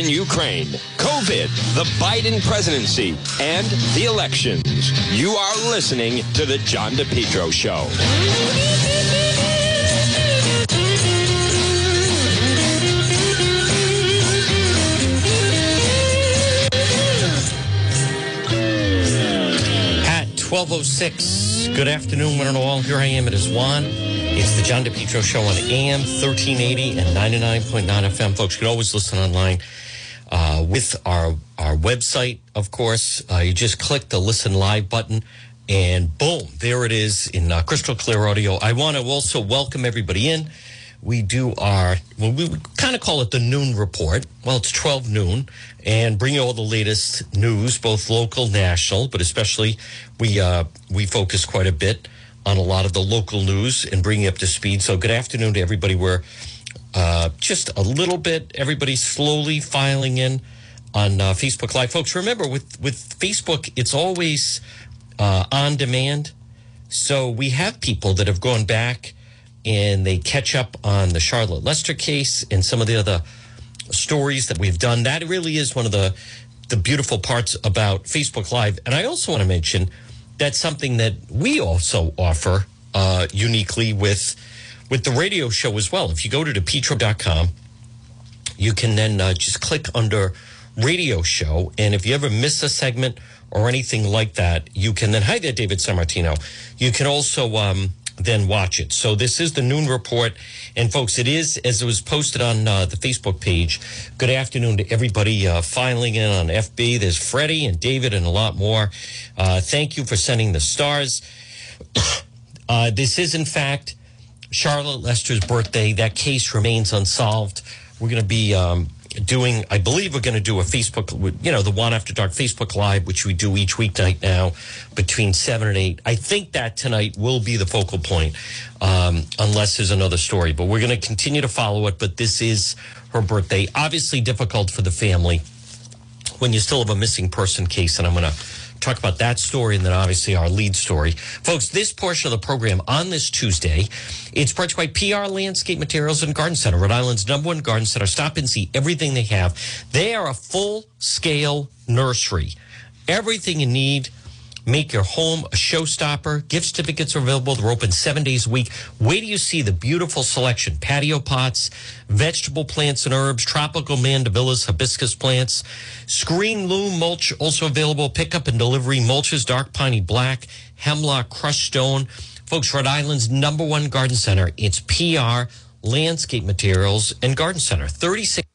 in Ukraine, COVID, the Biden presidency, and the elections. You are listening to The John DePetro Show. At 1206, good afternoon, one and all. Here I am. It is Juan. It's the John DePetro Show on AM 1380 and 99.9 FM. Folks, you can always listen online uh, with our, our website, of course. Uh, you just click the listen live button and boom, there it is in uh, crystal clear audio. I want to also welcome everybody in. We do our, well, we kind of call it the noon report. Well, it's 12 noon and bring you all the latest news, both local, national, but especially we, uh, we focus quite a bit on a lot of the local news and bring you up to speed. So good afternoon to everybody. We're uh, just a little bit, everybody's slowly filing in on uh, Facebook Live. Folks, remember with, with Facebook, it's always uh, on demand. So we have people that have gone back and they catch up on the Charlotte Lester case and some of the other stories that we've done. That really is one of the the beautiful parts about Facebook Live. And I also want to mention that's something that we also offer uh, uniquely with with the radio show as well. If you go to depetro.com, you can then uh, just click under radio show. And if you ever miss a segment or anything like that, you can then, hi there, David Sammartino. You can also um, then watch it. So this is the noon report. And folks, it is, as it was posted on uh, the Facebook page, good afternoon to everybody uh, filing in on FB. There's Freddie and David and a lot more. Uh, thank you for sending the stars. Uh, this is, in fact, Charlotte Lester's birthday. That case remains unsolved. We're going to be um, doing, I believe we're going to do a Facebook, you know, the One After Dark Facebook Live, which we do each weeknight now between 7 and 8. I think that tonight will be the focal point, um, unless there's another story. But we're going to continue to follow it. But this is her birthday. Obviously difficult for the family when you still have a missing person case. And I'm going to talk about that story and then obviously our lead story. Folks, this portion of the program on this Tuesday, it's brought to you by PR Landscape Materials and Garden Center, Rhode Island's number one garden center. Stop and see everything they have. They are a full scale nursery. Everything you need. Make your home a showstopper. Gift certificates are available. They're open seven days a week. Wait till you see the beautiful selection. Patio pots, vegetable plants and herbs, tropical mandevillas, hibiscus plants, screen loam mulch also available. Pickup and delivery. Mulches, dark piney black, hemlock, crushed stone. Folks, Rhode Island's number one garden center. It's PR Landscape Materials and Garden Center. 36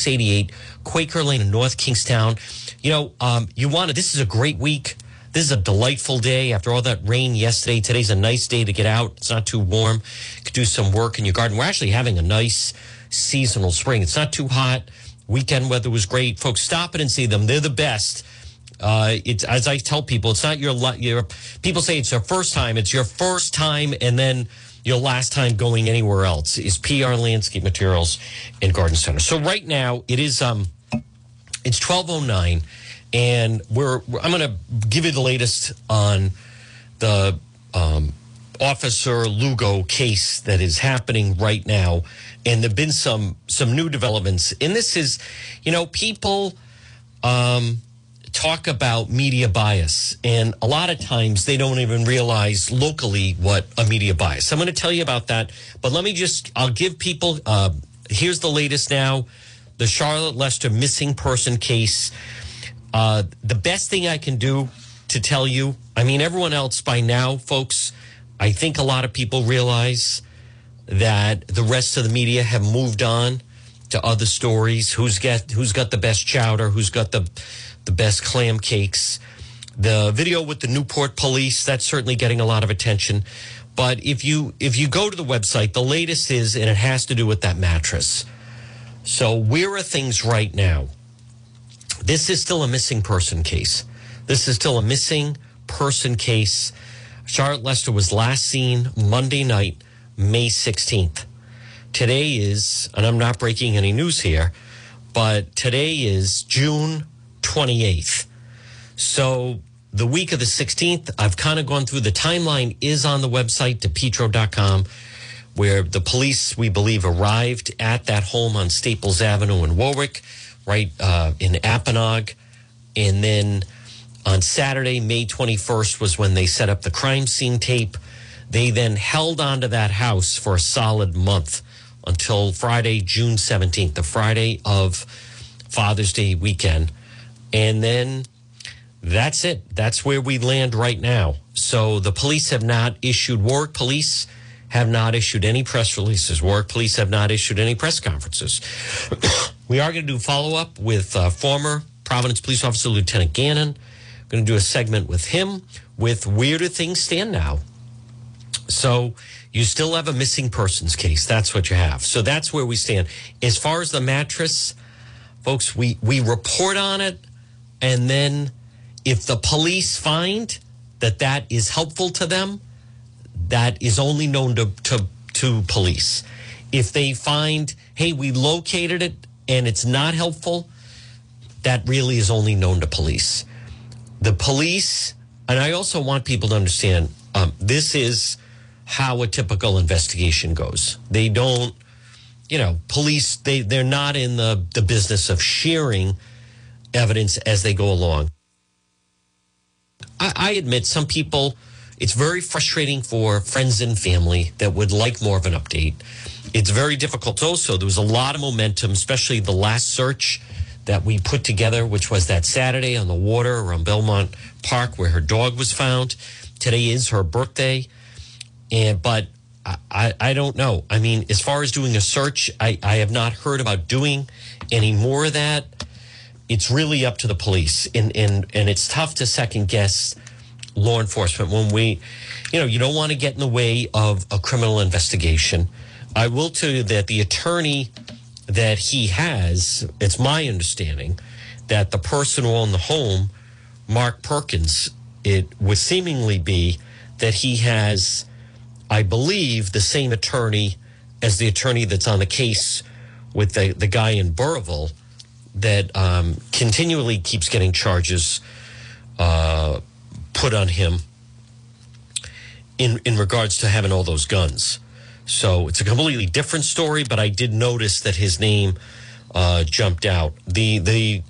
688 Quaker Lane in North Kingstown. You know, um, you want to, this is a great week. This is a delightful day after all that rain yesterday. Today's a nice day to get out. It's not too warm. You could do some work in your garden. We're actually having a nice seasonal spring. It's not too hot. Weekend weather was great. Folks, stop it and see them. They're the best. Uh, it's as I tell people, it's not your your. People say it's your first time. It's your first time, and then your last time going anywhere else is PR Landscape Materials and Garden Center. So right now it is um, it's twelve oh nine, and we're, we're I'm going to give you the latest on the um, Officer Lugo case that is happening right now, and there've been some some new developments. And this is, you know, people. Um, talk about media bias, and a lot of times they don't even realize locally what a media bias. I'm going to tell you about that, but let me just I'll give people. Uh, here's the latest now: the Charlotte Lester missing person case. Uh, the best thing I can do to tell you, I mean, everyone else by now, folks. I think a lot of people realize that the rest of the media have moved on to other stories. Who's got who's got the best chowder? Who's got the the best clam cakes. The video with the Newport police, that's certainly getting a lot of attention. But if you if you go to the website, the latest is, and it has to do with that mattress. So where are things right now? This is still a missing person case. This is still a missing person case. Charlotte Lester was last seen Monday night, May 16th. Today is, and I'm not breaking any news here, but today is June 28th. So the week of the 16th, I've kind of gone through the timeline is on the website, depetro.com. where the police, we believe, arrived at that home on Staples Avenue in Warwick, right uh, in Apponaug. And then on Saturday, May 21st, was when they set up the crime scene tape. They then held onto that house for a solid month until Friday, June 17th, the Friday of Father's Day weekend. And then that's it. That's where we land right now. So the police have not issued, Warwick police have not issued any press releases. Warwick police have not issued any press conferences. we are going to do follow up with uh, former Providence police officer Lieutenant Gannon. Going to do a segment with him with where do things stand now. So you still have a missing persons case. That's what you have. So that's where we stand. As far as the mattress, folks, we we report on it, and then if the police find that that is helpful to them, that is only known to, to, to police. If they find, hey, we located it and it's not helpful, that really is only known to police. The police, and I also want people to understand um, this is how a typical investigation goes. They don't, you know, police, they, they're not in the, the business of sharing evidence as they go along. I, I admit some people, it's very frustrating for friends and family that would like more of an update. It's very difficult also. There was a lot of momentum, especially the last search that we put together, which was that Saturday on the water around Belmont Park where her dog was found. Today is her birthday. And, but I, I don't know. I mean, as far as doing a search, I, I have not heard about doing any more of that. It's really up to the police. And, and, and it's tough to second guess law enforcement when we, you know, you don't want to get in the way of a criminal investigation. I will tell you that the attorney that he has, it's my understanding that the person who owned the home, Mark Perkins, it would seemingly be that he has, I believe, the same attorney as the attorney that's on the case with the, the guy in Burrillville that um, continually keeps getting charges uh, put on him in in regards to having all those guns. So it's a completely different story, but I did notice that his name uh, jumped out. The the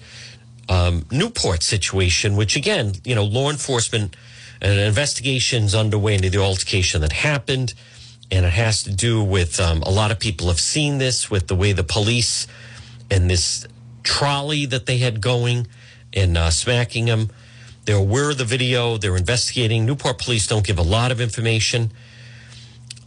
um, Newport situation, which again, you know, law enforcement and investigations underway into the altercation that happened, and it has to do with um, a lot of people have seen this with the way the police and this trolley that they had going and uh, smacking him. They're aware of the video. They're investigating. Newport police don't give a lot of information.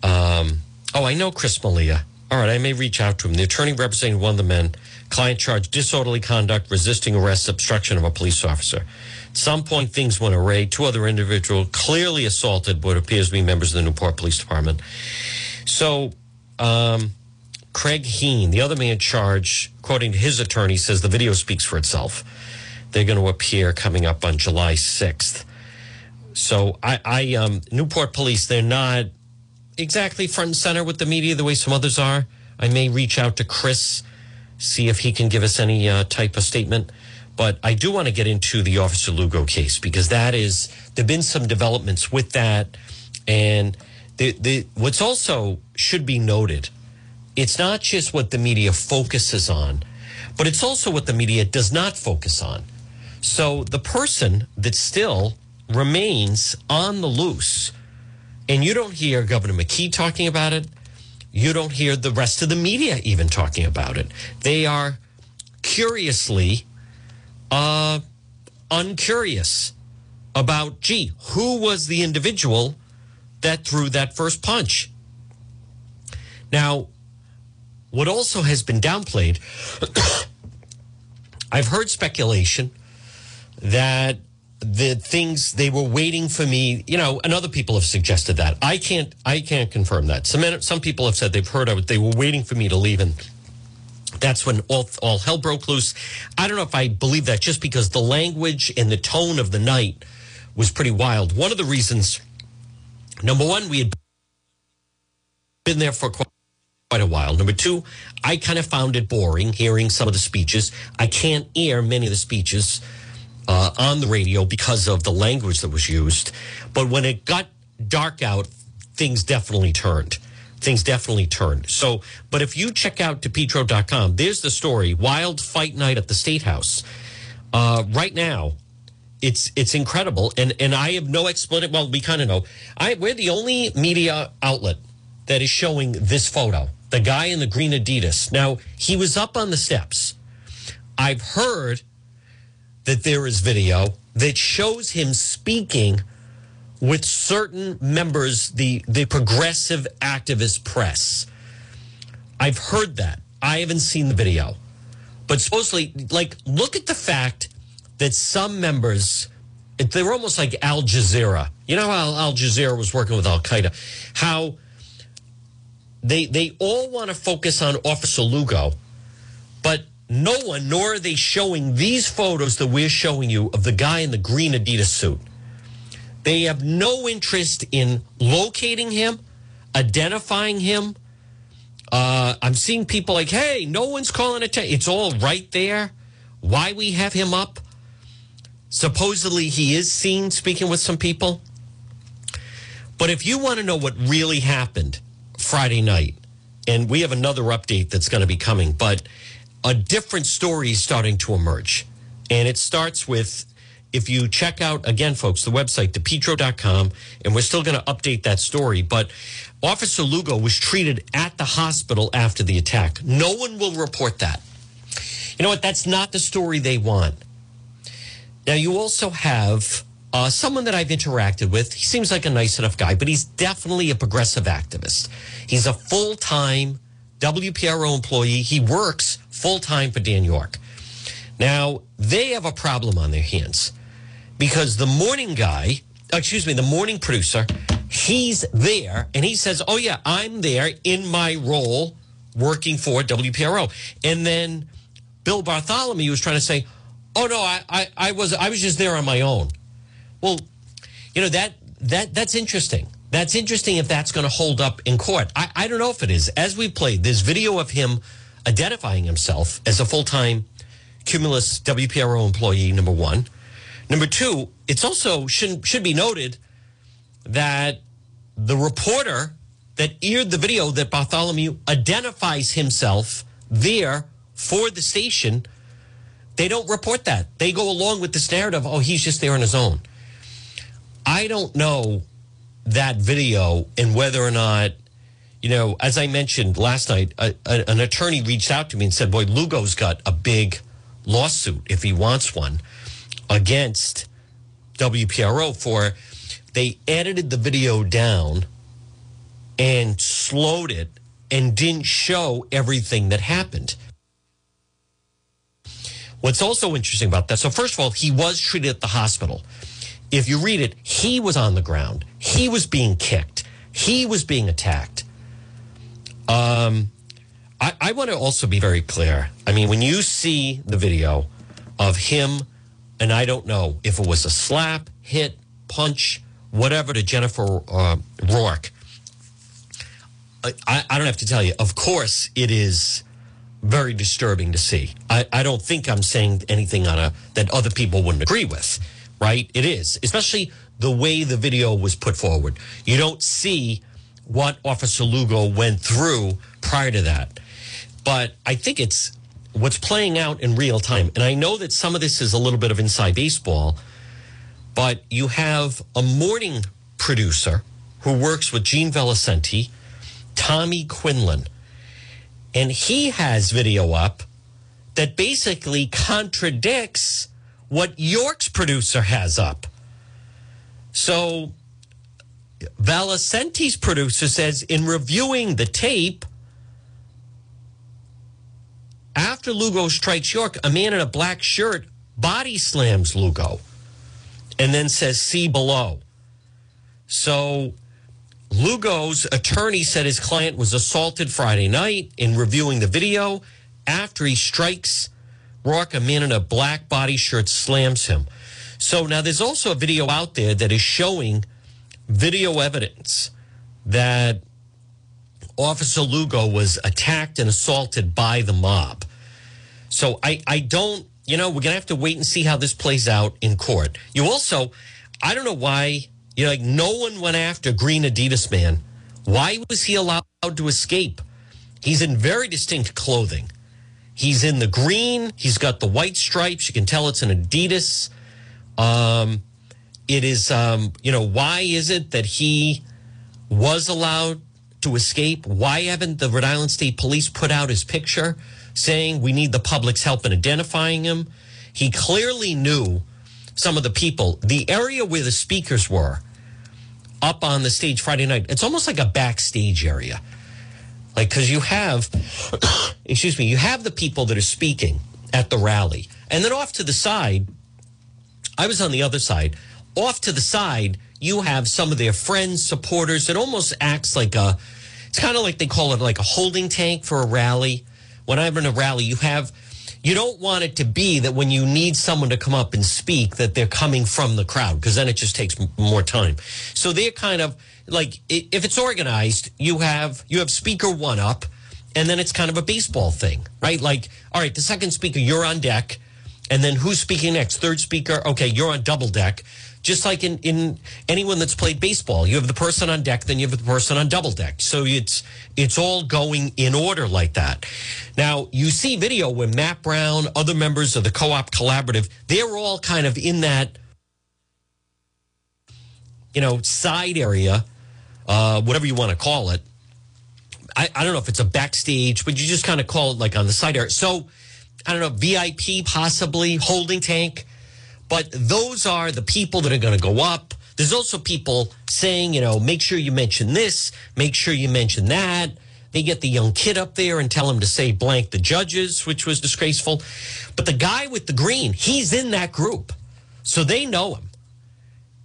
Um, oh, I know Chris Malia. All right, I may reach out to him. The attorney representing one of the men, client charged disorderly conduct, resisting arrest, obstruction of a police officer. At some point, things went awry. Two other individuals clearly assaulted what appears to be members of the Newport Police Department. So, um, Craig Heen, the other man charged, quoting his attorney, says the video speaks for itself. They're going to appear coming up on July 6th. So I, I um, Newport Police, they're not exactly front and center with the media the way some others are. I may reach out to Chris, see if he can give us any uh, type of statement. But I do want to get into the Officer Lugo case because that is, there have been some developments with that. And the, the, what's also should be noted, it's not just what the media focuses on, but it's also what the media does not focus on. So the person that still remains on the loose, and you don't hear Governor McKee talking about it, you don't hear the rest of the media even talking about it. They are curiously uh, uncurious about, gee, who was the individual that threw that first punch? Now, what also has been downplayed, I've heard speculation that the things they were waiting for me, you know, and other people have suggested that. I can't, I can't confirm that. Some some people have said they've heard it. They were waiting for me to leave, and that's when all all hell broke loose. I don't know if I believe that, just because the language and the tone of the night was pretty wild. One of the reasons, number one, we had been there for quite a while. Number two, I kind of found it boring hearing some of the speeches. I can't air many of the speeches uh, on the radio because of the language that was used. But when it got dark out, things definitely turned. things definitely turned. So, but if you check out depetro.com, there's the story Wild Fight Night at the State House. Uh, right now, it's it's incredible, and and I have no explanation. Well, we kind of know. I we're the only media outlet that is showing this photo. The guy in the green Adidas. Now he was up on the steps. I've heard that there is video that shows him speaking with certain members, the the progressive activist press. I've heard that. I haven't seen the video. But supposedly, like, look at the fact that some members, they were almost like Al Jazeera. You know how Al Jazeera was working with Al Qaeda? How they they all want to focus on Officer Lugo, but no one, nor are they showing these photos that we're showing you of the guy in the green Adidas suit. They have no interest in locating him, identifying him. Uh, I'm seeing people like, hey, no one's calling attention. It's all right there. Why we have him up? Supposedly he is seen speaking with some people. But if you want to know what really happened Friday night, and we have another update that's going to be coming, but a different story is starting to emerge. And it starts with if you check out again, folks, the website, depetro.com, and we're still going to update that story. But Officer Lugo was treated at the hospital after the attack. No one will report that. You know what? That's not the story they want. Now, you also have uh, someone that I've interacted with. He seems like a nice enough guy, but he's definitely a progressive activist. He's a full time WPRO employee. He works full time for Dan Yorke. Now, they have a problem on their hands because the morning guy, excuse me, the morning producer, he's there and he says, Oh, yeah, I'm there in my role working for WPRO. And then Bill Bartholomew was trying to say, Oh no, I, I, I was I was just there on my own. Well, you know, that that that's interesting. That's interesting if that's going to hold up in court. I, I don't know if it is. As we played, there's video of him identifying himself as a full time Cumulus WPRO employee, number one. Number two, it's also should, should be noted that the reporter that aired the video that Bartholomew identifies himself there for the station, they don't report that. They go along with this narrative, oh, he's just there on his own. I don't know that video and whether or not, you know, as I mentioned last night, a, a, an attorney reached out to me and said, boy, Lugo's got a big lawsuit if he wants one against WPRO for they edited the video down and slowed it and didn't show everything that happened. What's also interesting about that, so first of all, he was treated at the hospital. If you read it, he was on the ground. He was being kicked. He was being attacked. Um, I, I want to also be very clear. I mean, when you see the video of him, and I don't know if it was a slap, hit, punch, whatever to Jennifer uh, Rourke, I, I don't have to tell you. Of course, it is very disturbing to see. I, I don't think I'm saying anything on a that other people wouldn't agree with, right? It is, especially the way the video was put forward. You don't see what Officer Lugo went through prior to that. But I think it's what's playing out in real time. And I know that some of this is a little bit of inside baseball, but you have a morning producer who works with Gene Valicenti, Tommy Quinlan, and he has video up that basically contradicts what Yorke's producer has up. So Valicenti's producer says in reviewing the tape, after Lugo strikes York, a man in a black shirt body slams Lugo and then says, see below. So Lugo's attorney said his client was assaulted Friday night in reviewing the video. After he strikes Rourke, a man in a black body shirt slams him. So now there's also a video out there that is showing video evidence that Officer Lugo was attacked and assaulted by the mob. So I, I don't, you know, we're going to have to wait and see how this plays out in court. You also, I don't know why, you know, like no one went after Green Adidas Man Why was he allowed to escape? He's in very distinct clothing. He's in the green. He's got the white stripes. You can tell it's an Adidas. Um, it is, um, you know, why is it that he was allowed to escape? Why haven't the Rhode Island State Police put out his picture saying we need the public's help in identifying him? He clearly knew some of the people. The area where the speakers were up on the stage Friday night, it's almost like a backstage area. Like, because you have, excuse me, you have the people that are speaking at the rally. And then off to the side, I was on the other side. Off to the side, you have some of their friends, supporters. It almost acts like a, it's kind of like they call it like a holding tank for a rally. When I'm in a rally, you have, you don't want it to be that when you need someone to come up and speak, that they're coming from the crowd, because then it just takes more time. So they're kind of like, if it's organized, you have, you have speaker one up, and then it's kind of a baseball thing, right? Like, all right, the second speaker, you're on deck. And then who's speaking next? Third speaker. Okay, you're on double deck just like in, in anyone that's played baseball. You have the person on deck, then you have the person on double deck. So it's it's all going in order like that. Now you see video where Matt Brown, other members of the co-op collaborative, they're all kind of in that you know side area, uh, whatever you want to call it. I, I don't know if it's a backstage, but you just kind of call it like on the side area. So I don't know, VIP possibly, holding tank. But those are the people that are going to go up. There's also people saying, you know, make sure you mention this, make sure you mention that. They get the young kid up there and tell him to say blank the judges, which was disgraceful. But the guy with the green, he's in that group. So they know him.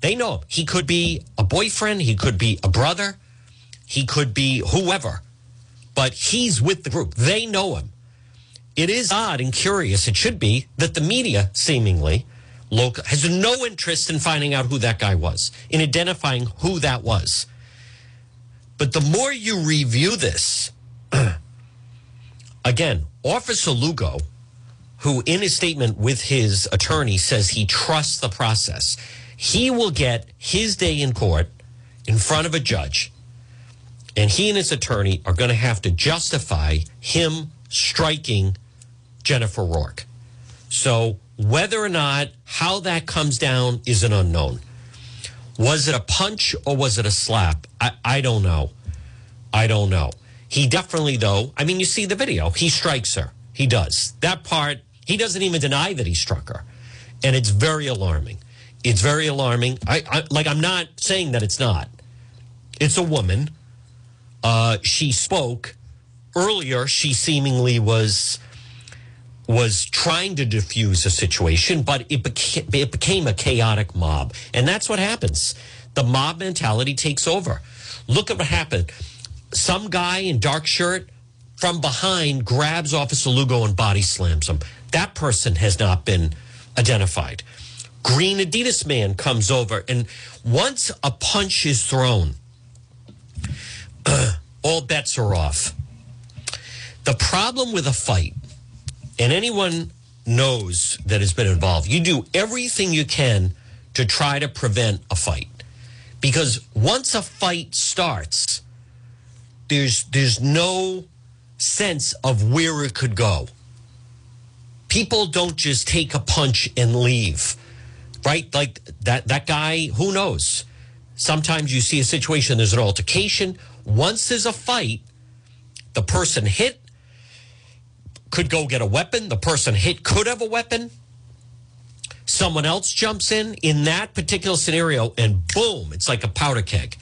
They know him. He could be a boyfriend, he could be a brother, he could be whoever, but he's with the group. They know him. It is odd and curious, it should be, that the media seemingly local has no interest in finding out who that guy was, in identifying who that was. But the more you review this, again, Officer Lugo, who in his statement with his attorney says he trusts the process, he will get his day in court in front of a judge. And he and his attorney are going to have to justify him striking Jennifer Rourke. So whether or not how that comes down is an unknown. Was it a punch or was it a slap? I, I don't know. I don't know. He definitely, though, I mean, you see the video. He strikes her. He does. That part, he doesn't even deny that he struck her. And it's very alarming. It's very alarming. I, I like I'm not saying that it's not. It's a woman. Uh, she spoke earlier. She seemingly was was trying to diffuse a situation, but it became, it became a chaotic mob. And that's what happens. The mob mentality takes over. Look at what happened. Some guy in dark shirt from behind grabs Officer Lugo and body slams him. That person has not been identified. Green Adidas man comes over, and once a punch is thrown, all bets are off. The problem with a fight and anyone knows that has been involved, you do everything you can to try to prevent a fight. Because once a fight starts, there's there's no sense of where it could go. People don't just take a punch and leave. Right? Like that that guy, who knows? Sometimes you see a situation, there's an altercation. Once there's a fight, the person hit could go get a weapon. The person hit could have a weapon. Someone else jumps in in that particular scenario, and boom, it's like a powder keg.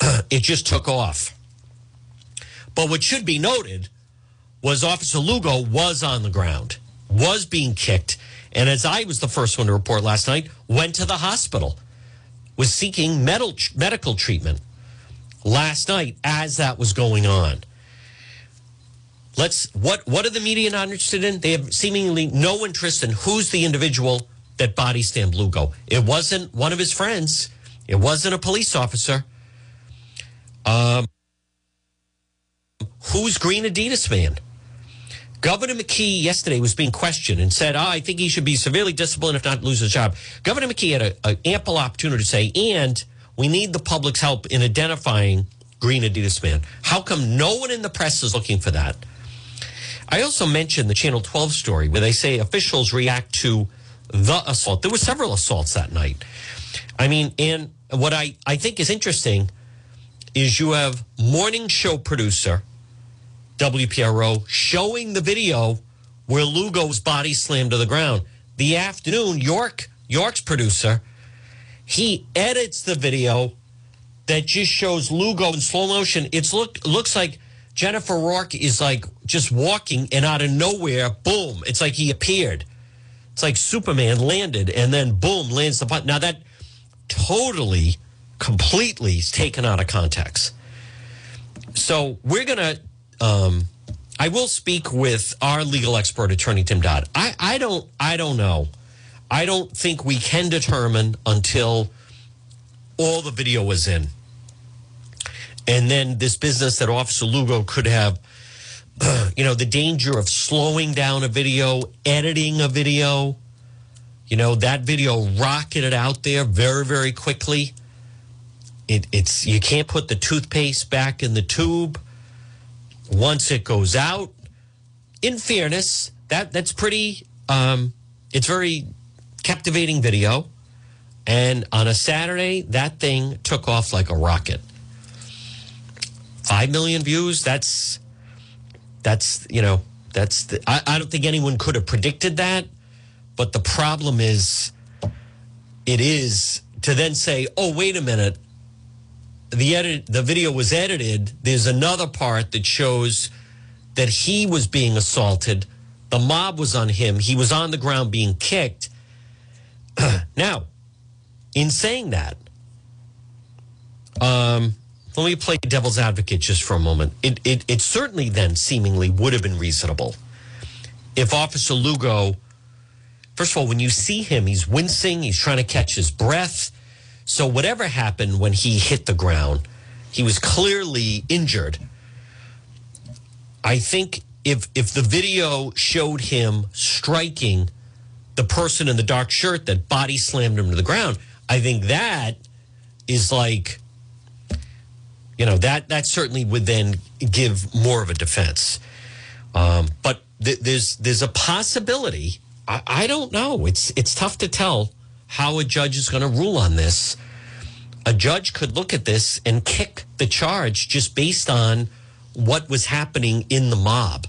it just took off. But what should be noted was Officer Lugo was on the ground, was being kicked, and as I was the first one to report last night, went to the hospital, was seeking medical treatment last night as that was going on. Let's what what are the media not interested in? They have seemingly no interest in who's the individual that body slammed Lugo. It wasn't one of his friends. It wasn't a police officer. Um, who's Green Adidas man? Governor McKee yesterday was being questioned and said, oh, I think he should be severely disciplined if not lose his job. Governor McKee had an ample opportunity to say, and we need the public's help in identifying green Adidas man. How come no one in the press is looking for that? I also mentioned the Channel 12 story where they say officials react to the assault. There were several assaults that night. I mean, and what I, I think is interesting is you have morning show producer WPRO showing the video where Lugo's body slammed to the ground. The afternoon, Yorke Yorke's producer, he edits the video that just shows Lugo in slow motion. It's look looks like Jennifer Rourke is like just walking and out of nowhere, boom! It's like he appeared. It's like Superman landed and then boom lands the button. Now that totally, completely is taken out of context. So we're gonna. Um, I will speak with our legal expert attorney Tim Dodd. I, I don't I don't know. I don't think we can determine until all the video was in. And then this business that Officer Lugo could have, you know, the danger of slowing down a video, editing a video. You know, that video rocketed out there very, very quickly. It, it's you can't put the toothpaste back in the tube once it goes out. In fairness, that that's pretty. Um, it's very captivating video, and on a Saturday, that thing took off like a rocket. Five million views. That's that's you know that's the, I, I don't think anyone could have predicted that, but the problem is, it is to then say, oh wait a minute, the edit the video was edited. There's another part that shows that he was being assaulted. The mob was on him. He was on the ground being kicked. Now in saying that um let me play devil's advocate just for a moment it, it, it certainly then seemingly would have been reasonable if officer lugo first of all when you see him he's wincing he's trying to catch his breath so whatever happened when he hit the ground, he was clearly injured. I think if if the video showed him striking the person in the dark shirt that body slammed him to the ground, I think that is like you know that that certainly would then give more of a defense. Um, but th- there's there's a possibility. I, I don't know. It's it's tough to tell how a judge is going to rule on this. A judge could look at this and kick the charge just based on what was happening in the mob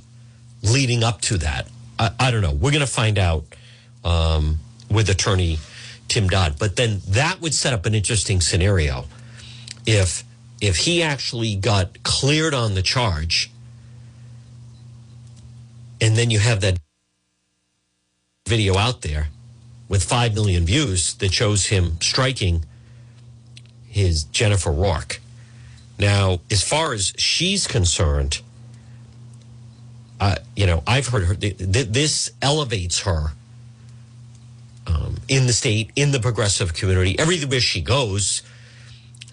leading up to that. I, I don't know. We're going to find out um, with attorney Tim Dodd. But then that would set up an interesting scenario if if he actually got cleared on the charge and then you have that video out there with 5 million views that shows him striking his Jennifer Rourke. Now, as far as she's concerned, uh, you know, I've heard her, th- th- this elevates her um, in the state, in the progressive community. Everywhere she goes,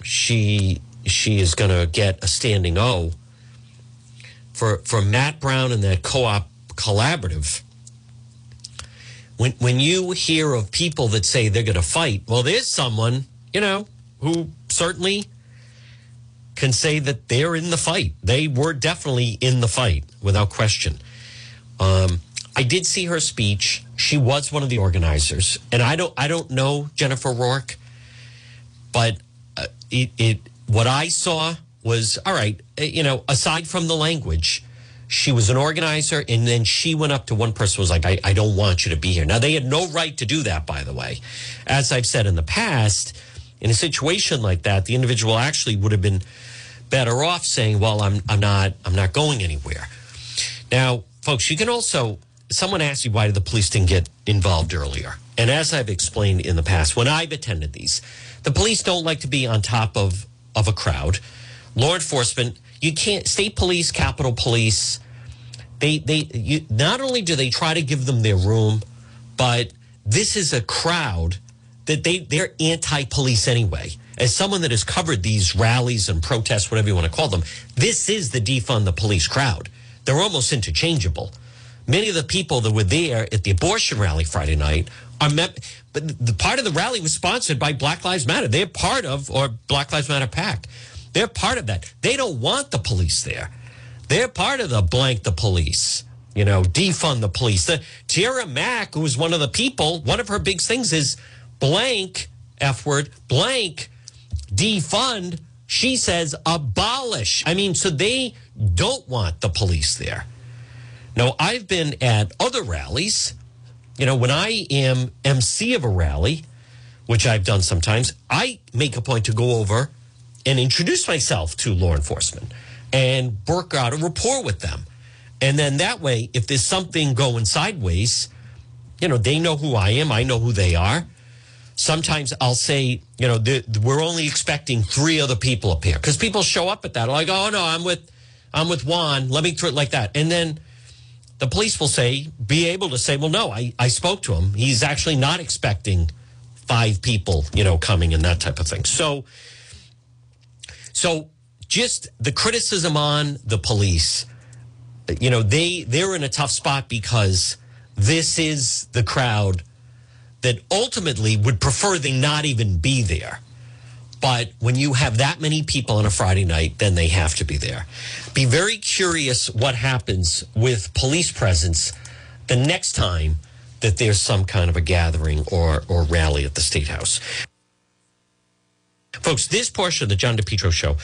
she she is going to get a standing O. For, for Matt Brown and that co op collaborative, when when you hear of people that say they're going to fight, well, there's someone you know who certainly can say that they're in the fight. They were definitely in the fight without question. Um, I did see her speech. She was one of the organizers, and I don't I don't know Jennifer Rourke, but uh, it, it what I saw was all right. Uh, you know, aside from the language she was an organizer, and then she went up to one person was like, I, I don't want you to be here. Now, they had no right to do that, by the way. As I've said in the past, in a situation like that, the individual actually would have been better off saying, Well, I'm, I'm not I'm not going anywhere. Now, folks, you can also someone asked you why the police didn't get involved earlier. And as I've explained in the past, when I've attended these, the police don't like to be on top of, of a crowd. Law enforcement, you can't state police, capitol police, they they you, not only do they try to give them their room, but this is a crowd that they they're anti-police anyway. As someone that has covered these rallies and protests, whatever you want to call them, this is the defund the police crowd. They're almost interchangeable. Many of the people that were there at the abortion rally Friday night met, but the part of the rally was sponsored by Black Lives Matter. They're part of or Black Lives Matter PAC. They're part of that. They don't want the police there. They're part of the blank the police. You know, defund the police. The Tiara Mack, who is one of the people, one of her big things is blank F word blank defund. She says abolish. I mean, so they don't want the police there. Now, I've been at other rallies. You know, when I am MC of a rally, which I've done sometimes, I make a point to go over and introduce myself to law enforcement and work out a rapport with them. And then that way, if there's something going sideways, you know, they know who I am, I know who they are. Sometimes I'll say, you know, we're only expecting three other people up here because people show up at that like, oh no, I'm with, I'm with Juan. Let me throw it like that, and then the police will say, be able to say, well, no, I, I spoke to him. He's actually not expecting five people, you know, coming and that type of thing. So, so just the criticism on the police, you know, they they're in a tough spot because this is the crowd that ultimately would prefer they not even be there. But when you have that many people on a Friday night, then they have to be there. Be very curious what happens with police presence the next time that there's some kind of a gathering or, or rally at the State House. Folks, this portion of the John DePetro show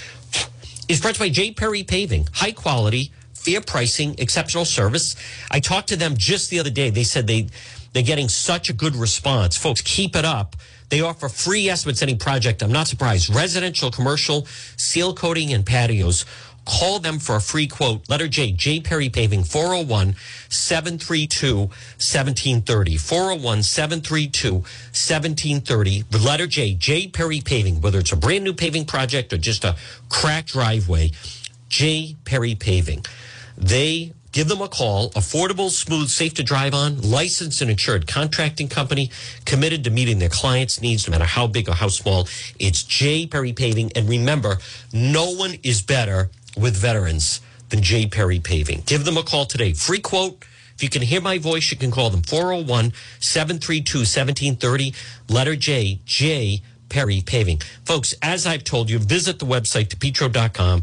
is brought to by J. Perry Paving. High quality, fair pricing, exceptional service. I talked to them just the other day. They said they they're getting such a good response. Folks, keep it up. They offer free estimates any project. I'm not surprised. Residential, commercial, seal coating, and patios. Call them for a free quote. Letter J, J. Perry Paving, 401 732 1730. 401 732 1730. Letter J, J. Perry Paving, whether it's a brand new paving project or just a cracked driveway, J. Perry Paving. They Give them a call. Affordable, smooth, safe to drive on, licensed and insured contracting company committed to meeting their clients' needs, no matter how big or how small. It's J. Perry Paving. And remember, no one is better with veterans than J. Perry Paving. Give them a call today. Free quote. If you can hear my voice, you can call them 401 732 1730. Letter J, J. Perry Paving. Folks, as I've told you, visit the website, depetro.com,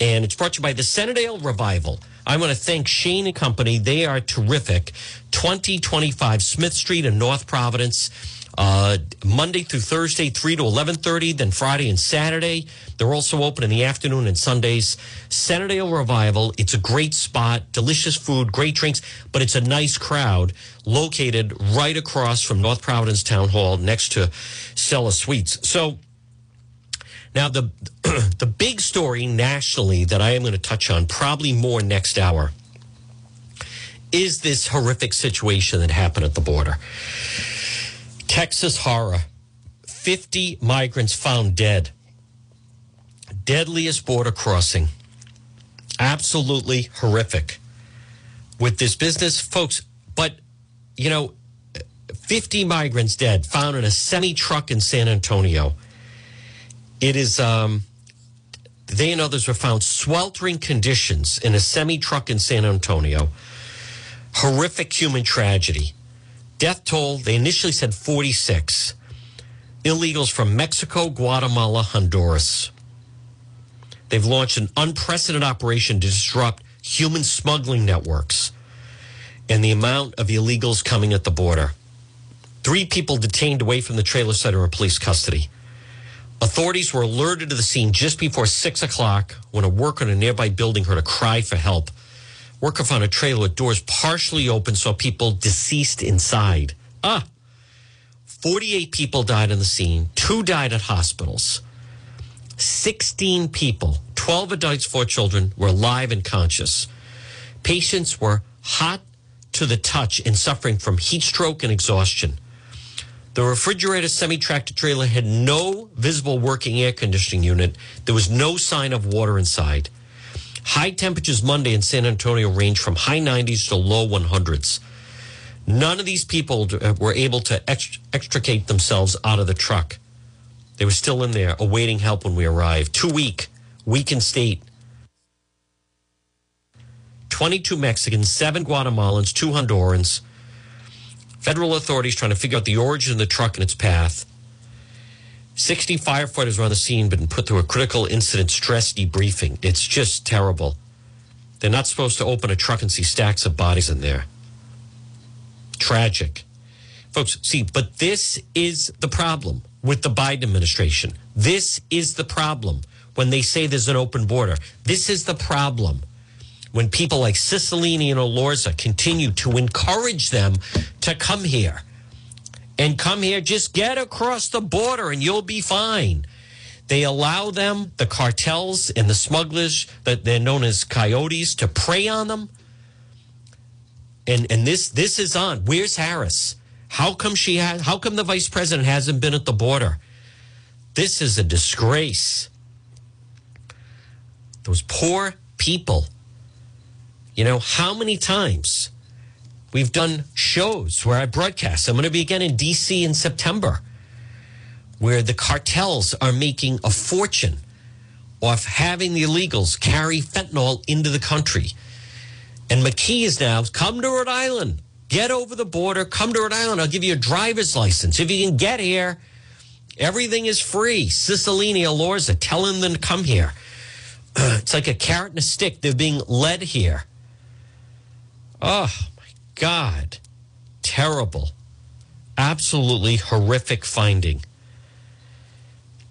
and it's brought to you by the Centerdale Revival. I want to thank Shane and Company. They are terrific. 2025 Smith Street in North Providence. Uh, Monday through Thursday, 3 to 11.30, then Friday and Saturday. They're also open in the afternoon and Sundays. Centerdale Revival. It's a great spot, delicious food, great drinks, but it's a nice crowd located right across from North Providence Town Hall next to Stella Sweets. So now, the the big story nationally that I am going to touch on, probably more next hour, is this horrific situation that happened at the border. Texas horror: fifty migrants found dead. Deadliest border crossing. Absolutely horrific. With this business, folks, but you know, 50 migrants dead found in a semi truck in San Antonio. It is, um, they and others were found sweltering conditions in a semi truck in San Antonio. Horrific human tragedy. Death toll, they initially said 46. Illegals from Mexico, Guatemala, Honduras. They've launched an unprecedented operation to disrupt human smuggling networks and the amount of illegals coming at the border. Three people detained away from the trailer center in police custody. Authorities were alerted to the scene just before six o'clock when a worker in a nearby building heard a cry for help. Worker found a trailer with doors partially open, saw people deceased inside. Ah, 48 people died on the scene, two died at hospitals. 16 people, 12 adults, four children, were alive and conscious. Patients were hot to the touch and suffering from heat stroke and exhaustion. The refrigerator semi tractor trailer had no visible working air conditioning unit. There was no sign of water inside. High temperatures Monday in San Antonio range from high 90s to low 100s. None of these people uh, were able to extricate themselves out of the truck. They were still in there awaiting help when we arrived. Too weak, weak in state. 22 Mexicans, seven Guatemalans, two Hondurans, Federal authorities trying to figure out the origin of the truck and its path. 60 firefighters are on the scene, been put through a critical incident stress debriefing. It's just terrible. They're not supposed to open a truck and see stacks of bodies in there. Tragic. Folks, see, but this is the problem with the Biden administration. This is the problem when they say there's an open border. This is the problem when people like Cicilline and Elorza continue to encourage them to come here and come here, just get across the border and you'll be fine. They allow them, the cartels and the smugglers that they're known as coyotes, to prey on them. And and this this is on. Where's Harris? How come she how come the vice president hasn't been at the border? This is a disgrace. Those poor people. You know, how many times we've done shows where I broadcast? I'm going to be again in DC in September where the cartels are making a fortune off having the illegals carry fentanyl into the country. And McKee is now come to Rhode Island, get over the border, come to Rhode Island. I'll give you a driver's license. If you can get here, everything is free. Cicilline Elorza telling them to come here. it's like a carrot and a stick. They're being led here. Oh my God. Terrible. Absolutely horrific finding.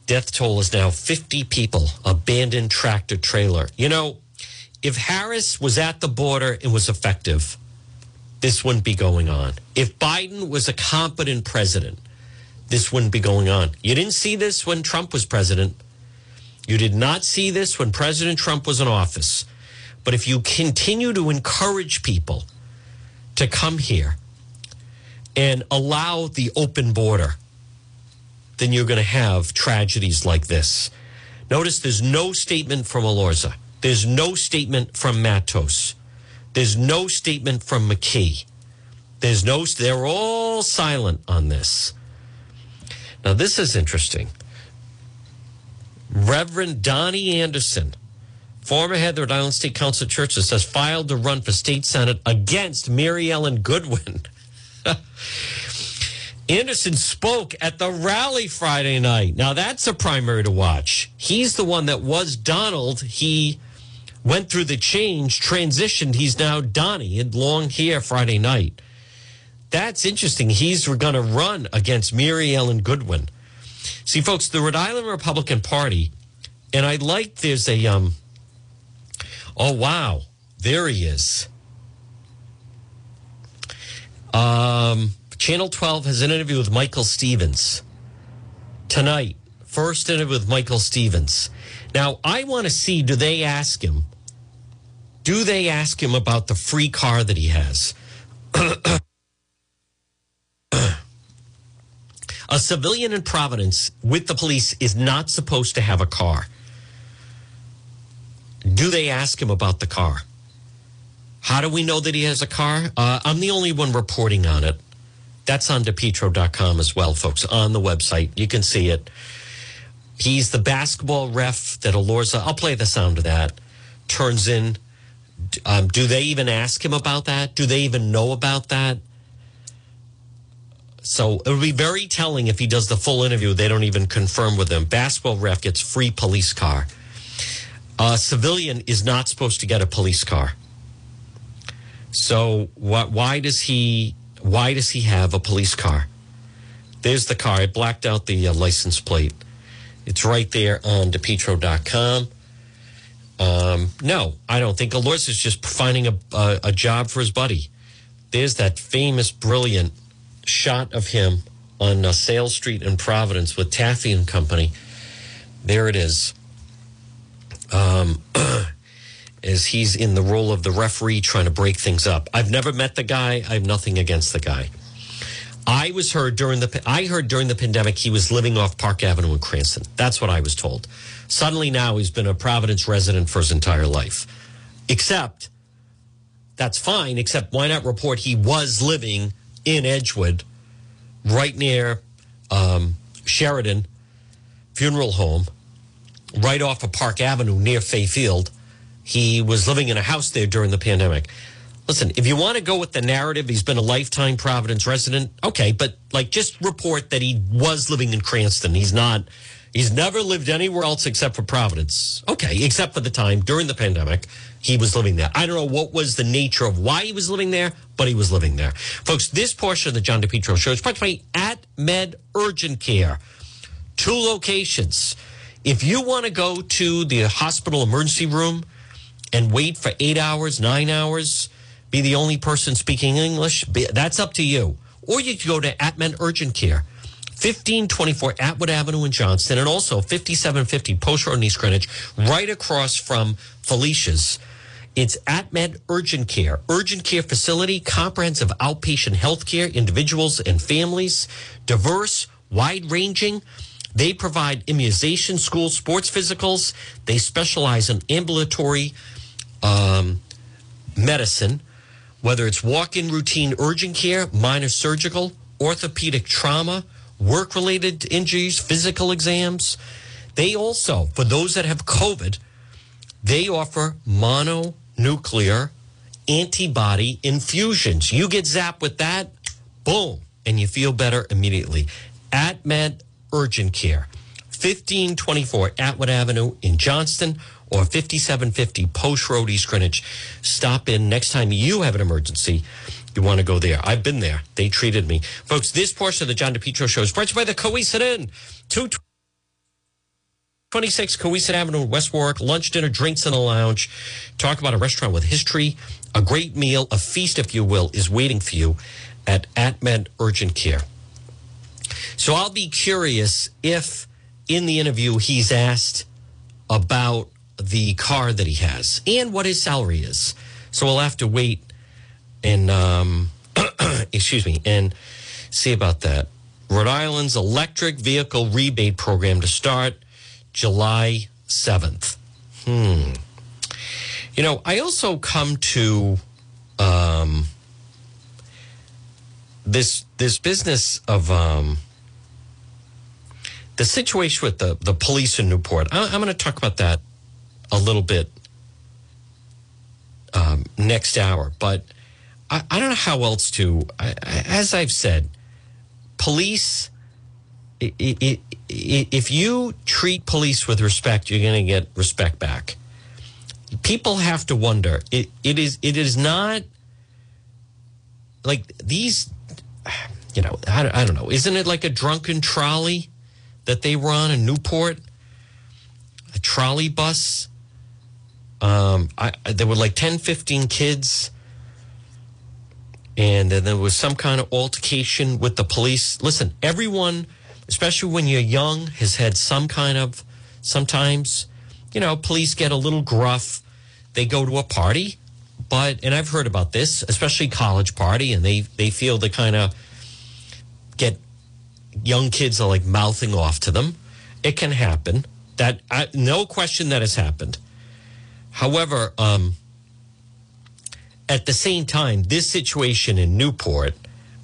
Death toll is now 50 people, abandoned tractor trailer. You know, if Harris was at the border and was effective, this wouldn't be going on. If Biden was a competent president, this wouldn't be going on. You didn't see this when Trump was president. You did not see this when President Trump was in office. But if you continue to encourage people to come here and allow the open border, then you're going to have tragedies like this. Notice there's no statement from Elorza. There's no statement from Matos. There's no statement from McKee. There's no, they're all silent on this. Now, this is interesting. Reverend Donnie Anderson, former head of the Rhode Island State Council of Churches, has filed to run for state senate against Mary Ellen Goodwin. Anderson spoke at the rally Friday night. Now that's a primary to watch. He's the one that was Donald. He went through the change, transitioned. He's now Donnie in long hair Friday night. That's interesting. He's going to run against Mary Ellen Goodwin. See, folks, the Rhode Island Republican Party, and I like there's a um. Oh wow, there he is. Um Channel 12 has an interview with Michael Stevens tonight. First interview with Michael Stevens. Now, I want to see do they ask him, do they ask him about the free car that he has? a civilian in Providence with the police is not supposed to have a car. Do they ask him about the car? How do we know that he has a car? Uh, I'm the only one reporting on it. That's on depetro.com as well, folks, on the website. You can see it. He's the basketball ref that Elorza, I'll play the sound of that, turns in. Um, do they even ask him about that? Do they even know about that? So it would be very telling if he does the full interview. They don't even confirm with him. Basketball ref gets free police car. A civilian is not supposed to get a police car. So wh- why does he why does he have a police car? There's the car. I blacked out the uh, license plate. It's right there on depetro.com. Um, no, I don't think Elorza is just finding a, a, a job for his buddy. There's that famous, brilliant shot of him on uh, Sale Street in Providence with Taffy and Company. There it is. Um, as he's in the role of the referee trying to break things up. I've never met the guy. I have nothing against the guy. I was heard during the I heard during the pandemic he was living off Park Avenue in Cranston. That's what I was told. Suddenly now he's been a Providence resident for his entire life. Except that's fine, except why not report he was living in Edgewood, right near um, Sheridan Funeral Home, right off of Park Avenue near Fay Field he was living in a house there during the pandemic. listen, if you want to go with the narrative, he's been a lifetime Providence resident. Okay, but like just report that he was living in Cranston. He's not. He's never lived anywhere else except for Providence. Okay, except for the time during the pandemic he was living there. I don't know what was the nature of why he was living there, but he was living there. Folks, this portion of the John DePetro show is brought to you at Med Urgent Care. Two locations. If you want to go to the hospital emergency room and wait for eight hours, nine hours, be the only person speaking English, that's up to you. Or you could go to AtMed Urgent Care. 1524 Atwood Avenue in Johnston, and also 5750 Post Road in East Greenwich, right across from Felicia's. It's AtMed Urgent Care, urgent care facility, comprehensive outpatient health care, individuals and families, diverse, wide ranging. They provide immunization, school, sports physicals. They specialize in ambulatory um, medicine, whether it's walk in routine urgent care, minor surgical, orthopedic trauma, work related injuries, physical exams. They also, for those that have COVID, they offer mononuclear antibody infusions. You get zapped with that, boom, and you feel better immediately. AtMed Urgent Care, 1524 Atwood Avenue in Johnston or 5750 Post Road, East Greenwich. Stop in next time you have an emergency. You want to go there. I've been there. They treated me. Folks, this portion of the John DePetro show is brought to you by the Cowesett Inn. 220 26 Cowesett Avenue, West Warwick. Lunch, dinner, drinks in a lounge. Talk about a restaurant with history. A great meal, a feast, if you will, is waiting for you at AtMed Urgent Care. So I'll be curious if in the interview he's asked about the car that he has and what his salary is. So we'll have to wait and, um, excuse me, and see about that. Rhode Island's electric vehicle rebate program to start July 7th. Hmm. You know, I also come to um, this this business of um, the situation with the, the police in Newport. I, am going to talk about that a little bit um, next hour, but I, I, don't know how else to. I, as I've said, police if you treat police with respect, you're going to get respect back. People have to wonder. It, is it is not like these. You know, I, I don't know. Isn't it like a drunken trolley that they were on in Newport? A trolley bus. Um, I, there were like 10, 15 kids and then there was some kind of altercation with the police. Listen, everyone especially when you're young, has had some kind of, sometimes, you know, police get a little gruff. They go to a party, but, and I've heard about this, especially college party, and they, they feel the kind of get young kids are like mouthing off to them. It can happen. That, I, no question that has happened. However, um, at the same time, this situation in Newport,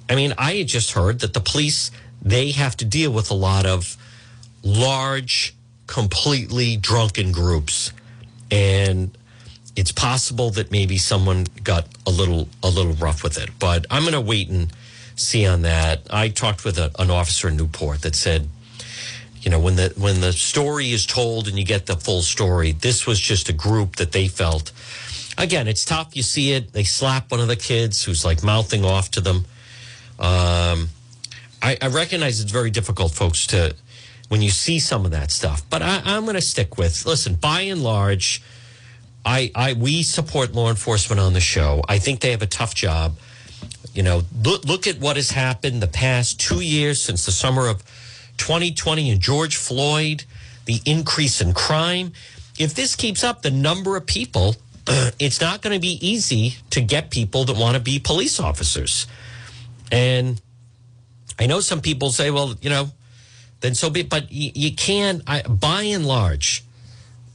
I mean, I had just heard that the police they have to deal with a lot of large, completely drunken groups. And it's possible that maybe someone got a little a little rough with it. But I'm going to wait and see on that. I talked with a, an officer in Newport that said, you know, when the when the story is told and you get the full story, this was just a group that they felt. Again, it's tough. You see it. They slap one of the kids who's like mouthing off to them. Um, I, I recognize it's very difficult, folks, to when you see some of that stuff. But I, I'm going to stick with listen. By and large, I, I we support law enforcement on the show. I think they have a tough job. You know, look, look at what has happened the past two years since the summer of 2020 and George Floyd, the increase in crime. If this keeps up, the number of people, it's not going to be easy to get people that want to be police officers. And I know some people say, well, you know, then so be, but you, you can't, I, by and large,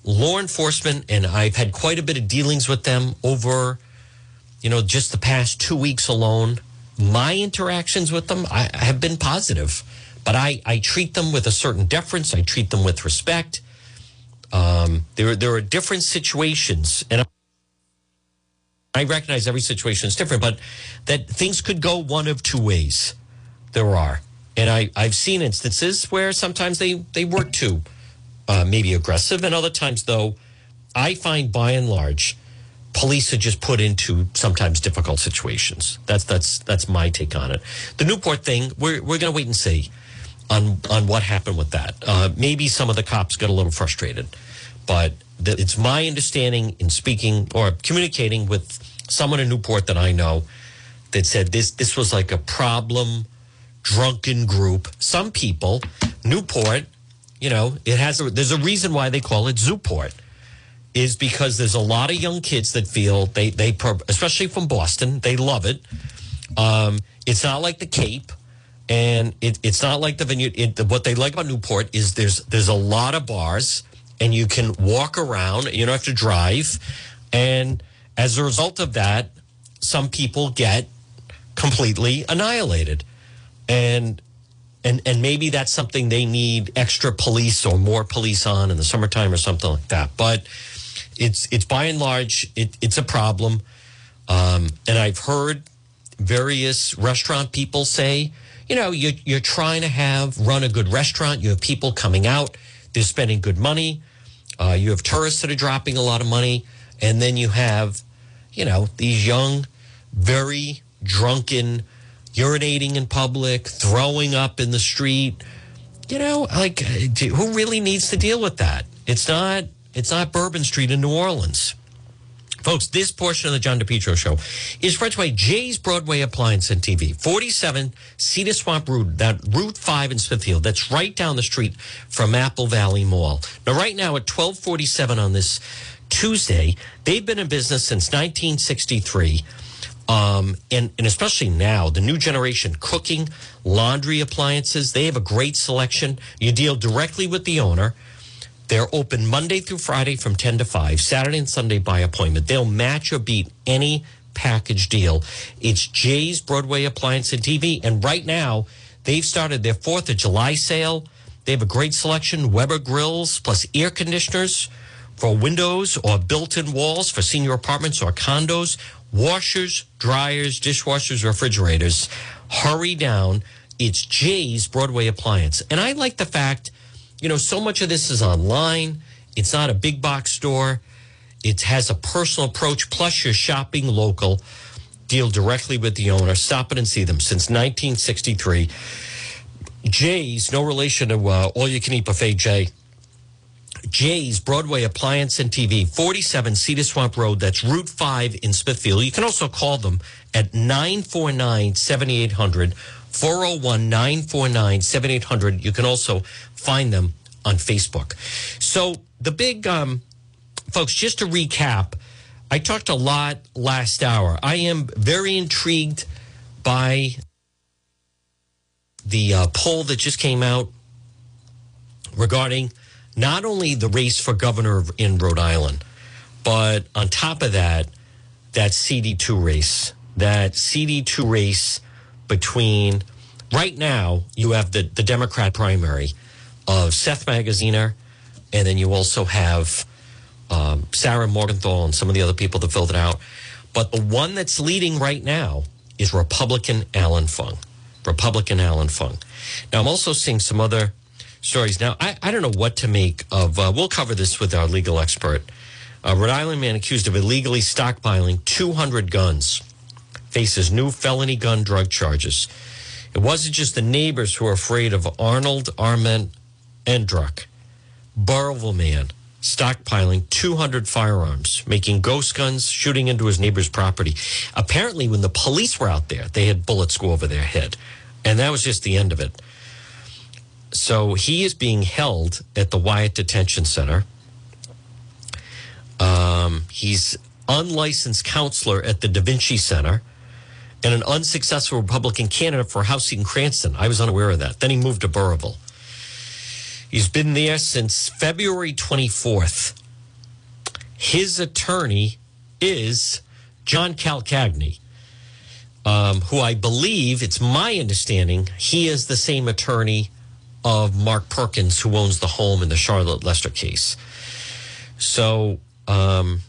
law enforcement, and I've had quite a bit of dealings with them over, you know, just the past two weeks alone. My interactions with them I, I have been positive, but I, I treat them with a certain deference. I treat them with respect. Um, there, there are different situations, and I recognize every situation is different, but that things could go one of two ways. There are. And I, I've seen instances where sometimes they, they work too uh, maybe aggressive, and other times, though, I find by and large, police are just put into sometimes difficult situations. That's that's that's my take on it. The Newport thing, we're we're going to wait and see on on what happened with that. Uh, maybe some of the cops got a little frustrated, but the, it's my understanding in speaking or communicating with someone in Newport that I know that said this this was like a problem drunken group. Some people, Newport, you know, it has a, there's a reason why they call it Zooport is because there's a lot of young kids that feel they they especially from Boston they love it. Um, it's not like the Cape, and it, it's not like the vineyard. It, what they like about Newport is there's there's a lot of bars, and you can walk around. You don't have to drive, and as a result of that, some people get completely annihilated, and and and maybe that's something they need extra police or more police on in the summertime or something like that. But it's it's by and large it, it's a problem, um, and I've heard various restaurant people say, you know, you're you're trying to have run a good restaurant. You have people coming out, they're spending good money. Uh, you have tourists that are dropping a lot of money, and then you have, you know, these young, very drunken urinating in public, throwing up in the street. You know, like who really needs to deal with that? It's not it's not Bourbon Street in New Orleans. Folks, this portion of the John DePetro show is brought by Jay's Broadway Appliance and TV, 47 Cedar Swamp Road, that Route 5 in Smithfield. That's right down the street from Apple Valley Mall. Now, right now at 1247 on this Tuesday, they've been in business since 1963. Um, and, and especially now, the new generation cooking, laundry appliances, they have a great selection. You deal directly with the owner. They're open Monday through Friday from 10 to 5, Saturday and Sunday by appointment. They'll match or beat any package deal. It's Jay's Broadway Appliance and TV. And right now, they've started their 4th of July sale. They have a great selection Weber grills plus air conditioners for windows or built in walls for senior apartments or condos washers, dryers, dishwashers, refrigerators. Hurry down. It's Jay's Broadway Appliance. And I like the fact, you know, so much of this is online. It's not a big box store. It has a personal approach. Plus, you're shopping local. Deal directly with the owner. Stop it and see them since 1963. Jay's, no relation to uh, all you can eat buffet Jay. Jay's Broadway Appliance and TV, 47 Cedar Swamp Road. That's Route 5 in Smithfield. You can also call them at 949 7800, 401 949 7800. You can also find them on Facebook. So, the big, um, folks, just to recap, I talked a lot last hour. I am very intrigued by the uh, poll that just came out regarding not only the race for governor in Rhode Island, but on top of that, that CD2 race, that CD2 race between right now, you have the, the Democrat primary of Seth Magaziner, and then you also have um, Sarah Morgenthau and some of the other people that filled it out. But the one that's leading right now is Republican Allan Fung. Republican Allan Fung. Now, I'm also seeing some other stories. Now, I, I don't know what to make of, uh, we'll cover this with our legal expert. A Rhode Island man accused of illegally stockpiling 200 guns faces new felony gun drug charges. It wasn't just the neighbors who were afraid of Arnold Arment Endruck, Burrillville man, stockpiling 200 firearms, making ghost guns, shooting into his neighbor's property. Apparently, when the police were out there, they had bullets go over their head. And that was just the end of it. So he is being held at the Wyatt Detention Center. Um, he's unlicensed counselor at the Da Vinci Center and an unsuccessful Republican candidate for House in Cranston. I was unaware of that. Then he moved to Burrillville. He's been there since February 24th. His attorney is John Calcagni, um, who I believe, it's my understanding, he is the same attorney of Mark Perkins, who owns the home in the Charlotte Lester case. So, um,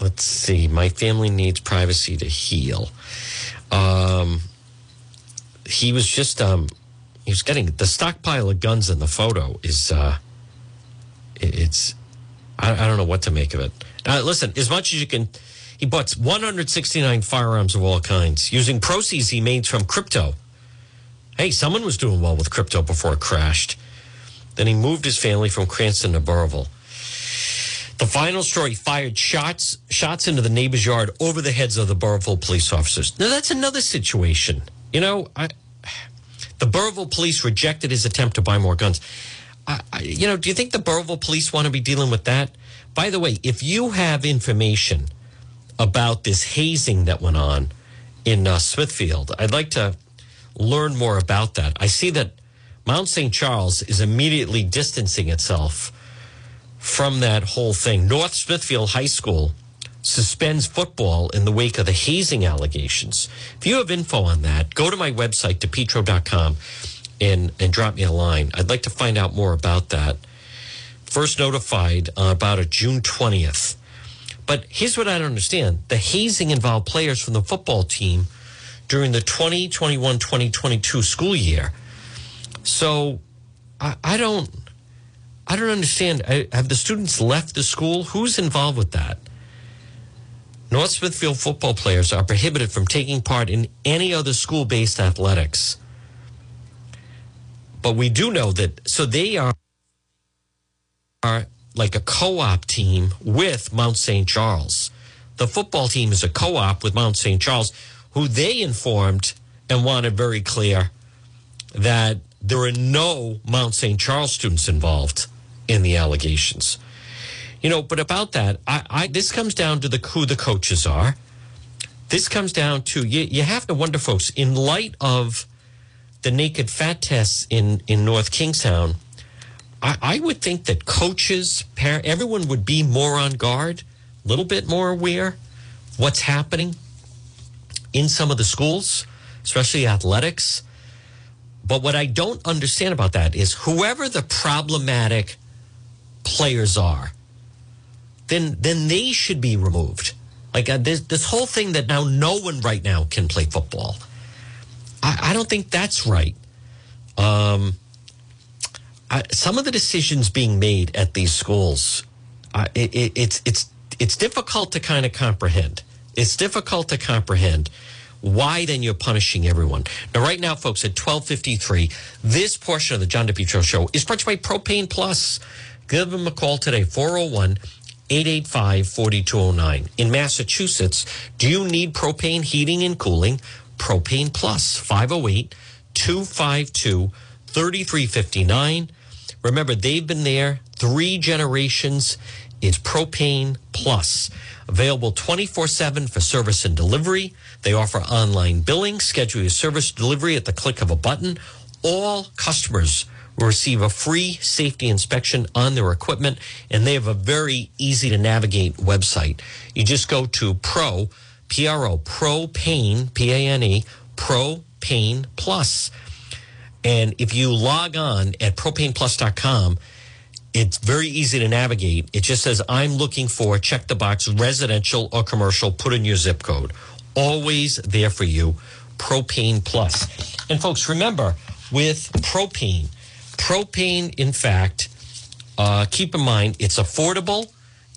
let's see. My family needs privacy to heal. Um, he was just um, he was getting the stockpile of guns in the photo is uh, it's I, I don't know what to make of it. Uh, listen, as much as you can, he bought 169 firearms of all kinds using proceeds he made from crypto. Hey, someone was doing well with crypto before it crashed. Then he moved his family from Cranston to Burrillville. The final story fired shots shots into the neighbor's yard over the heads of the Burrillville police officers. Now that's another situation. You know, I, the Burrillville police rejected his attempt to buy more guns. I, I, you know, do you think the Burrillville police want to be dealing with that? By the way, if you have information about this hazing that went on in uh, Smithfield, I'd like to learn more about that. I see that Mount St. Charles is immediately distancing itself from that whole thing. North Smithfield High School suspends football in the wake of the hazing allegations. If you have info on that, go to my website, depetro.com, and, and drop me a line. I'd like to find out more about that. First notified uh, about a June 20th. But here's what I don't understand the hazing involved players from the football team during the 2021 2022 school year. So I, I don't. I don't understand. I, have the students left the school? Who's involved with that? North Smithfield football players are prohibited from taking part in any other school based athletics. But we do know that, so they are, are like a co op team with Mount St. Charles. The football team is a co op with Mount St. Charles, who they informed and wanted very clear that there are no Mount St. Charles students involved in the allegations. You know, but about that, I, I this comes down to the who the coaches are. This comes down to you. You have to wonder, folks, in light of the naked fat tests in in North Kingstown. I, I would think that coaches, everyone would be more on guard, a little bit more aware what's happening in some of the schools, especially athletics. But what I don't understand about that is whoever the problematic players are, then then they should be removed. Like uh, this this whole thing that now no one right now can play football. I, I don't think that's right. Um, I, some of the decisions being made at these schools, uh, it, it, it's it's it's difficult to kind of comprehend. It's difficult to comprehend why then you're punishing everyone. Now, right now, folks, at 1253, this portion of the John DePetro show is brought to you by Propane Plus. Give them a call today, 401 885 4209. In Massachusetts, do you need propane heating and cooling? Propane Plus, 508 252 3359. Remember, they've been there three generations. It's Propane Plus. Available 24 7 for service and delivery. They offer online billing, schedule your service delivery at the click of a button. All customers receive a free safety inspection on their equipment, and they have a very easy to navigate website. You just go to Pro, P R O, Propane, P A N E, Propane Plus. And if you log on at propaneplus.com, it's very easy to navigate. It just says, I'm looking for, check the box, residential or commercial, put in your zip code. Always there for you. Propane Plus. And folks, remember with propane, propane, in fact, uh, keep in mind, it's affordable,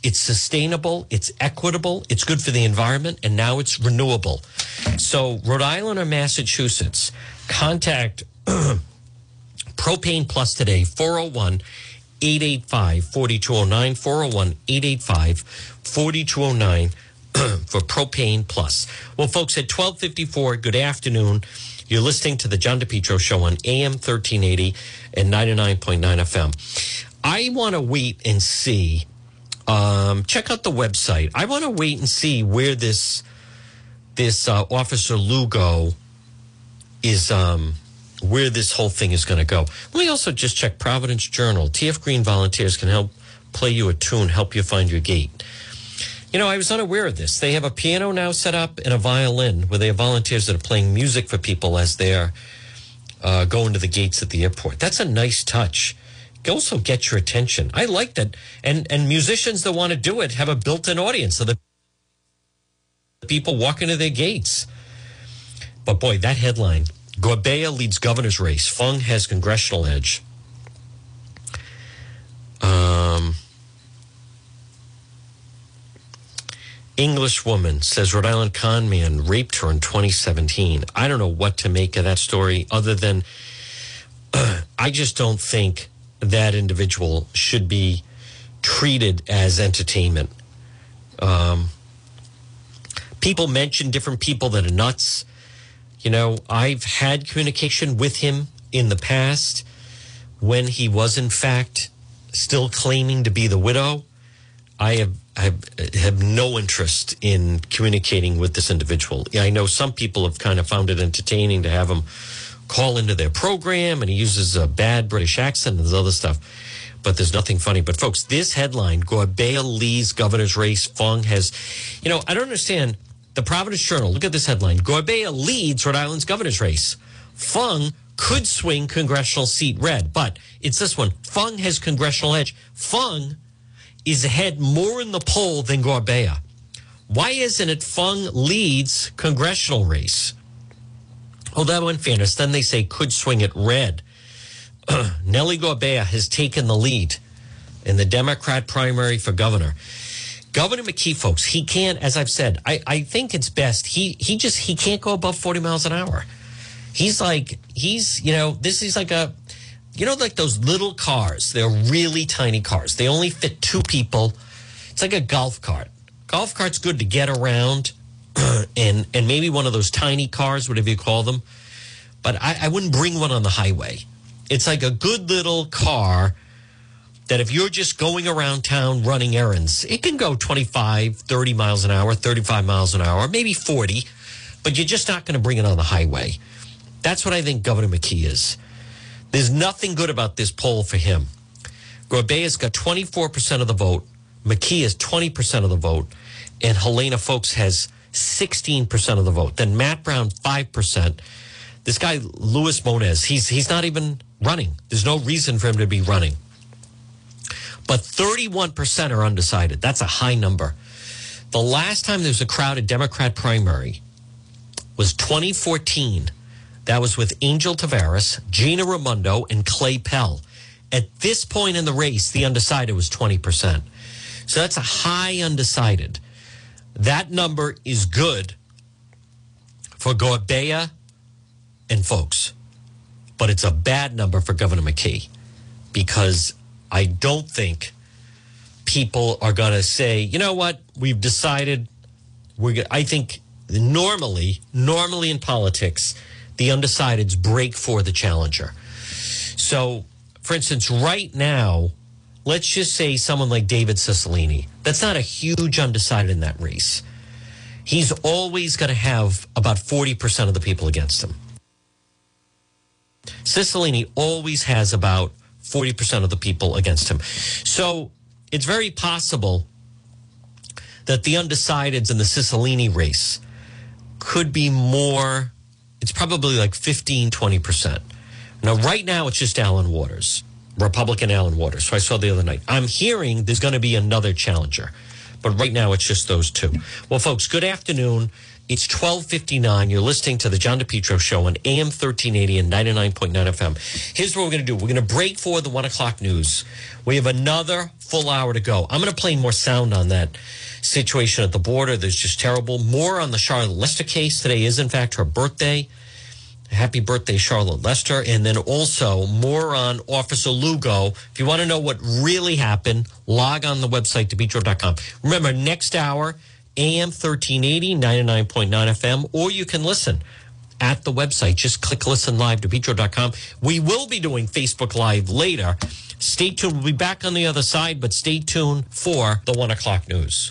it's sustainable, it's equitable, it's good for the environment, and now it's renewable. So, Rhode Island or Massachusetts, contact Propane Plus today, 401 885 4209, 401 885 4209 for Propane Plus. Well, folks, at 1254, good afternoon. You're listening to the John DePetro Show on AM 1380 and 99.9 FM. I want to wait and see. Um, check out the website. I want to wait and see where this this uh, Officer Lugo is um, where this whole thing is going to go. Let me also just check Providence Journal. TF Green volunteers can help play you a tune, help you find your gate. You know, I was unaware of this. They have a piano now set up and a violin where they have volunteers that are playing music for people as they're uh, going to the gates at the airport. That's a nice touch. Also get your attention. I like that. And and musicians that want to do it have a built-in audience. So the people walking to their gates. But boy, that headline Gorbea leads governor's race. Fung has congressional edge. Um, English woman says Rhode Island con man raped her in 2017. I don't know what to make of that story other than uh, I just don't think that individual should be treated as entertainment. Um, people mention different people that are nuts. You know, I've had communication with him in the past when he was, in fact, still claiming to be the widow. I have I have no interest in communicating with this individual. I know some people have kind of found it entertaining to have him call into their program, and he uses a bad British accent and there's other stuff. But there's nothing funny. But folks, this headline: Gorbea Lee's governor's race. Fung has, you know, I don't understand. The Providence Journal. Look at this headline: Gorbea leads Rhode Island's governor's race. Fung could swing congressional seat red, but it's this one. Fung has congressional edge. Fung is ahead more in the poll than Gorbea. Why isn't it Fung leads congressional race? Although, in fairness, then they say could swing it red. Nellie Gorbea has taken the lead in the Democrat primary for governor. Governor McKee, folks, he can't, as I've said, I, I think it's best. He he just he can't go above 40 miles an hour. He's like, he's, you know, this is like a you know, like those little cars. They're really tiny cars. They only fit two people. It's like a golf cart. Golf cart's good to get around, and and maybe one of those tiny cars, whatever you call them. But I, I wouldn't bring one on the highway. It's like a good little car that if you're just going around town running errands, it can go 25, 30 miles an hour, 35 miles an hour, maybe 40, but you're just not going to bring it on the highway. That's what I think Governor McKee is. There's nothing good about this poll for him. Gorbea's got 24% of the vote. McKee has 20% of the vote. And Helena Foulkes has 16% of the vote. Then Matt Brown, 5%. This guy, Luis Moniz, he's, he's not even running. There's no reason for him to be running. But 31% are undecided. That's a high number. The last time there was a crowded Democrat primary was 2014 that was with Angel Taveras, Gina Raimondo, and Clay Pell. At this point in the race, the undecided was 20%. So that's a high undecided. That number is good for Gorbea and folks, but it's a bad number for Governor McKee because I don't think people are going to say, you know what, we've decided. We're. I think normally, normally in politics, the undecideds break for the challenger. So, for instance, right now, let's just say someone like David Cicilline, that's not a huge undecided in that race. He's always going to have about 40% of the people against him. Cicilline always has about 40% of the people against him. So it's very possible that the undecideds in the Cicilline race could be more it's probably like 15, 20%. Now, right now, it's just Allen Waters, Republican Allen Waters. So I saw the other night. I'm hearing there's going to be another challenger, but right now it's just those two. Well, folks, good afternoon. It's 1259. You're listening to the John DePetro show on AM 1380 and 99.9 FM. Here's what we're going to do. We're going to break for the one o'clock news. We have another full hour to go. I'm going to play more sound on that situation at the border. There's just terrible. More on the Charlotte Lester case. Today is, in fact, her birthday. Happy birthday, Charlotte Lester. And then also more on Officer Lugo. If you want to know what really happened, log on the website, DePetro.com. Remember, next hour, AM 1380, 99.9 FM, or you can listen at the website. Just click listen live, DePetro.com. We will be doing Facebook Live later. Stay tuned. We'll be back on the other side, but stay tuned for the one o'clock news.